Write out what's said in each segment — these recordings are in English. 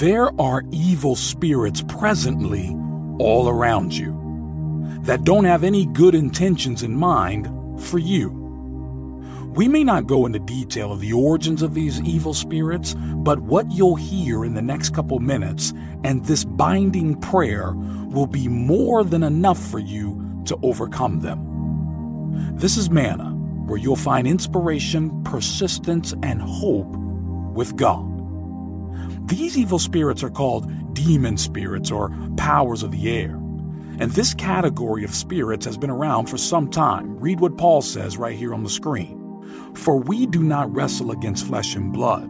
There are evil spirits presently all around you that don't have any good intentions in mind for you. We may not go into detail of the origins of these evil spirits, but what you'll hear in the next couple minutes and this binding prayer will be more than enough for you to overcome them. This is Manna, where you'll find inspiration, persistence, and hope with God. These evil spirits are called demon spirits or powers of the air. And this category of spirits has been around for some time. Read what Paul says right here on the screen. For we do not wrestle against flesh and blood,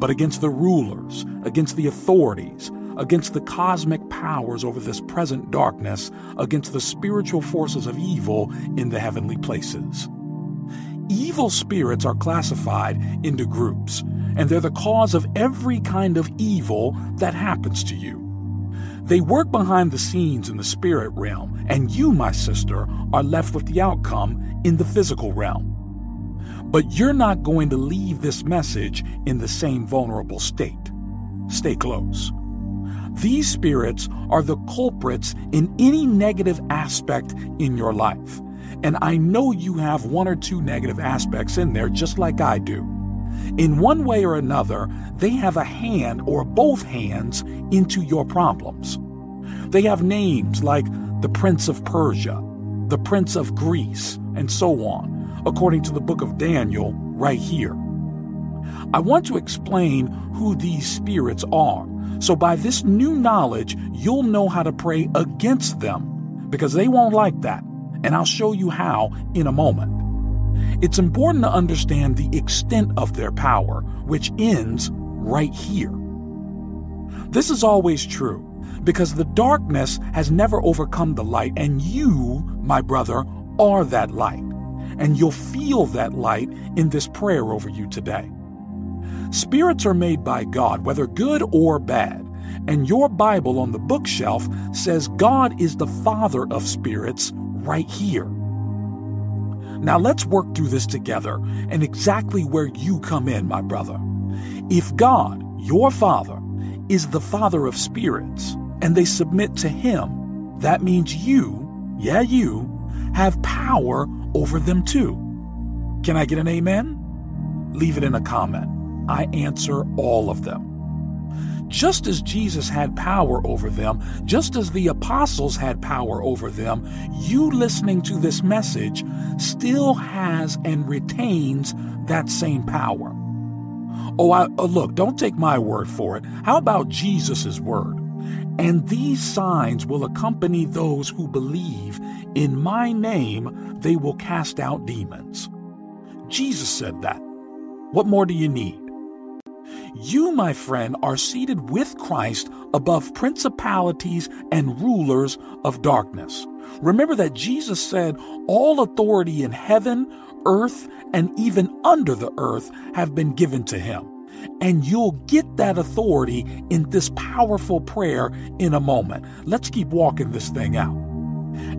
but against the rulers, against the authorities, against the cosmic powers over this present darkness, against the spiritual forces of evil in the heavenly places. Evil spirits are classified into groups, and they're the cause of every kind of evil that happens to you. They work behind the scenes in the spirit realm, and you, my sister, are left with the outcome in the physical realm. But you're not going to leave this message in the same vulnerable state. Stay close. These spirits are the culprits in any negative aspect in your life. And I know you have one or two negative aspects in there, just like I do. In one way or another, they have a hand or both hands into your problems. They have names like the Prince of Persia, the Prince of Greece, and so on according to the book of Daniel, right here. I want to explain who these spirits are, so by this new knowledge, you'll know how to pray against them, because they won't like that, and I'll show you how in a moment. It's important to understand the extent of their power, which ends right here. This is always true, because the darkness has never overcome the light, and you, my brother, are that light and you'll feel that light in this prayer over you today. Spirits are made by God, whether good or bad, and your Bible on the bookshelf says God is the Father of spirits right here. Now let's work through this together and exactly where you come in, my brother. If God, your Father, is the Father of spirits, and they submit to Him, that means you, yeah, you, have power over them too. Can I get an amen? Leave it in a comment. I answer all of them. Just as Jesus had power over them, just as the apostles had power over them, you listening to this message still has and retains that same power. Oh, I, uh, look, don't take my word for it. How about Jesus' word? And these signs will accompany those who believe. In my name, they will cast out demons. Jesus said that. What more do you need? You, my friend, are seated with Christ above principalities and rulers of darkness. Remember that Jesus said, All authority in heaven, earth, and even under the earth have been given to him. And you'll get that authority in this powerful prayer in a moment. Let's keep walking this thing out.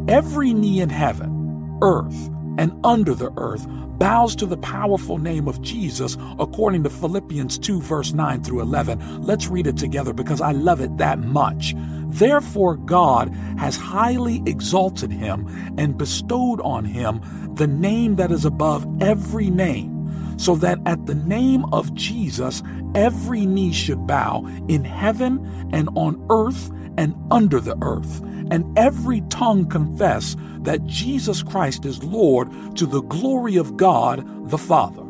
Every knee in heaven, earth, and under the earth bows to the powerful name of Jesus according to Philippians 2, verse 9 through 11. Let's read it together because I love it that much. Therefore, God has highly exalted him and bestowed on him the name that is above every name so that at the name of Jesus, every knee should bow in heaven and on earth and under the earth, and every tongue confess that Jesus Christ is Lord to the glory of God the Father.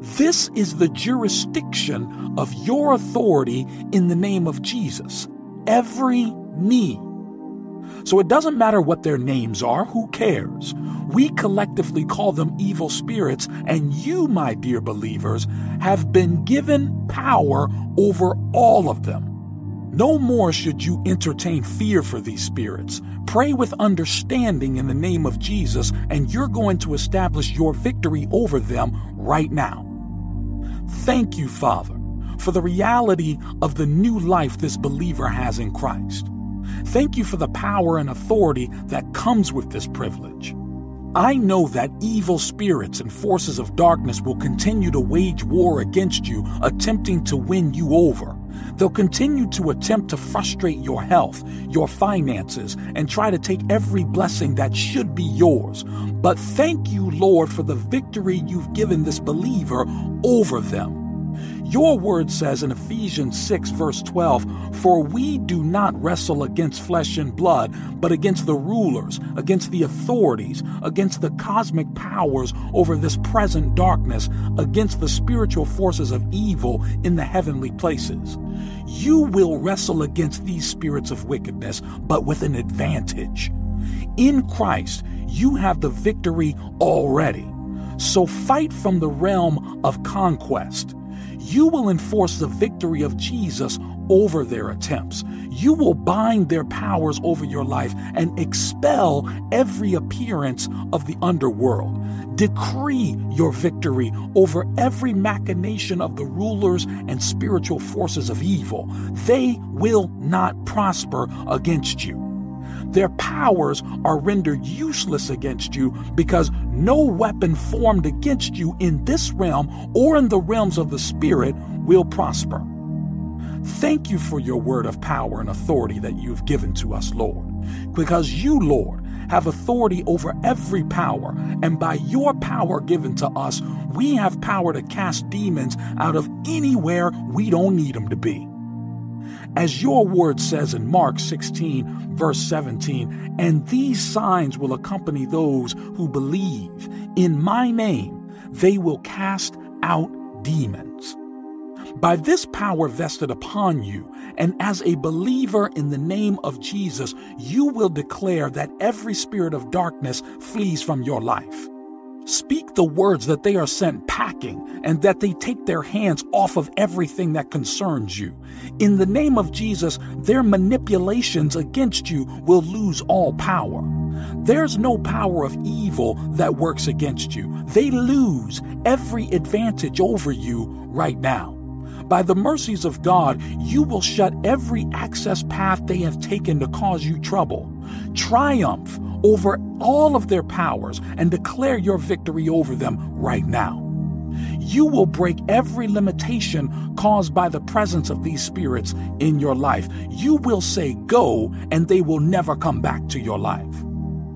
This is the jurisdiction of your authority in the name of Jesus. Every knee. So it doesn't matter what their names are, who cares? We collectively call them evil spirits, and you, my dear believers, have been given power over all of them. No more should you entertain fear for these spirits. Pray with understanding in the name of Jesus, and you're going to establish your victory over them right now. Thank you, Father, for the reality of the new life this believer has in Christ. Thank you for the power and authority that comes with this privilege. I know that evil spirits and forces of darkness will continue to wage war against you, attempting to win you over. They'll continue to attempt to frustrate your health, your finances, and try to take every blessing that should be yours. But thank you, Lord, for the victory you've given this believer over them. Your word says in Ephesians 6, verse 12, For we do not wrestle against flesh and blood, but against the rulers, against the authorities, against the cosmic powers over this present darkness, against the spiritual forces of evil in the heavenly places. You will wrestle against these spirits of wickedness, but with an advantage. In Christ, you have the victory already. So fight from the realm of conquest you will enforce the victory of Jesus over their attempts. You will bind their powers over your life and expel every appearance of the underworld. Decree your victory over every machination of the rulers and spiritual forces of evil. They will not prosper against you. Their powers are rendered useless against you because no weapon formed against you in this realm or in the realms of the Spirit will prosper. Thank you for your word of power and authority that you've given to us, Lord, because you, Lord, have authority over every power, and by your power given to us, we have power to cast demons out of anywhere we don't need them to be. As your word says in Mark 16, verse 17, and these signs will accompany those who believe. In my name, they will cast out demons. By this power vested upon you, and as a believer in the name of Jesus, you will declare that every spirit of darkness flees from your life. Speak the words that they are sent packing and that they take their hands off of everything that concerns you. In the name of Jesus, their manipulations against you will lose all power. There's no power of evil that works against you. They lose every advantage over you right now. By the mercies of God, you will shut every access path they have taken to cause you trouble. Triumph over all of their powers and declare your victory over them right now. You will break every limitation caused by the presence of these spirits in your life. You will say go, and they will never come back to your life.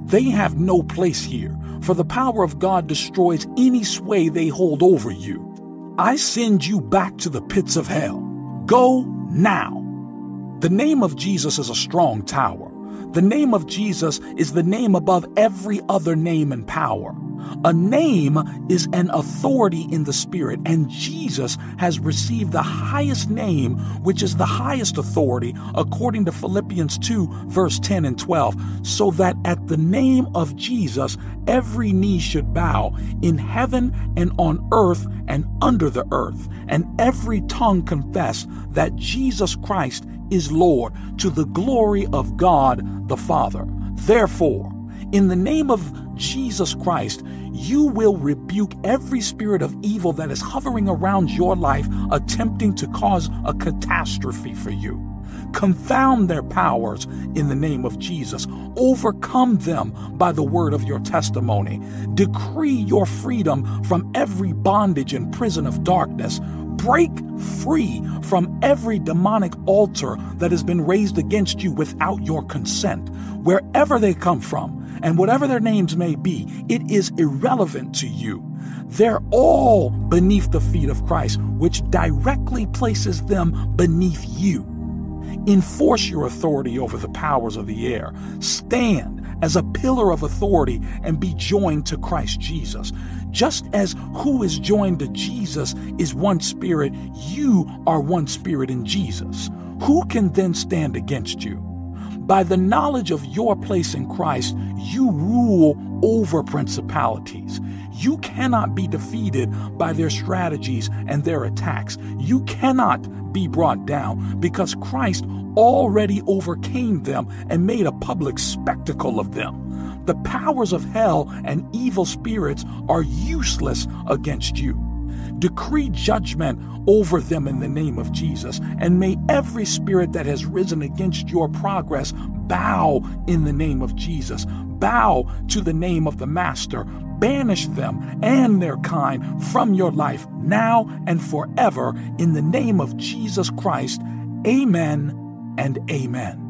They have no place here, for the power of God destroys any sway they hold over you. I send you back to the pits of hell. Go now. The name of Jesus is a strong tower. The name of Jesus is the name above every other name and power. A name is an authority in the Spirit, and Jesus has received the highest name, which is the highest authority, according to Philippians 2, verse 10 and 12, so that at the name of Jesus, every knee should bow in heaven and on earth and under the earth, and every tongue confess that Jesus Christ is Lord to the glory of God the Father. Therefore, in the name of Jesus Christ, you will rebuke every spirit of evil that is hovering around your life, attempting to cause a catastrophe for you. Confound their powers in the name of Jesus. Overcome them by the word of your testimony. Decree your freedom from every bondage and prison of darkness break free from every demonic altar that has been raised against you without your consent, wherever they come from, and whatever their names may be, it is irrelevant to you. They're all beneath the feet of Christ, which directly places them beneath you. Enforce your authority over the powers of the air. Stand as a pillar of authority and be joined to Christ Jesus. Just as who is joined to Jesus is one spirit, you are one spirit in Jesus. Who can then stand against you? By the knowledge of your place in Christ, you rule over principalities. You cannot be defeated by their strategies and their attacks. You cannot be brought down because Christ already overcame them and made a public spectacle of them. The powers of hell and evil spirits are useless against you. Decree judgment over them in the name of Jesus, and may every spirit that has risen against your progress bow in the name of Jesus. Bow to the name of the Master. Banish them and their kind from your life now and forever in the name of Jesus Christ. Amen and amen.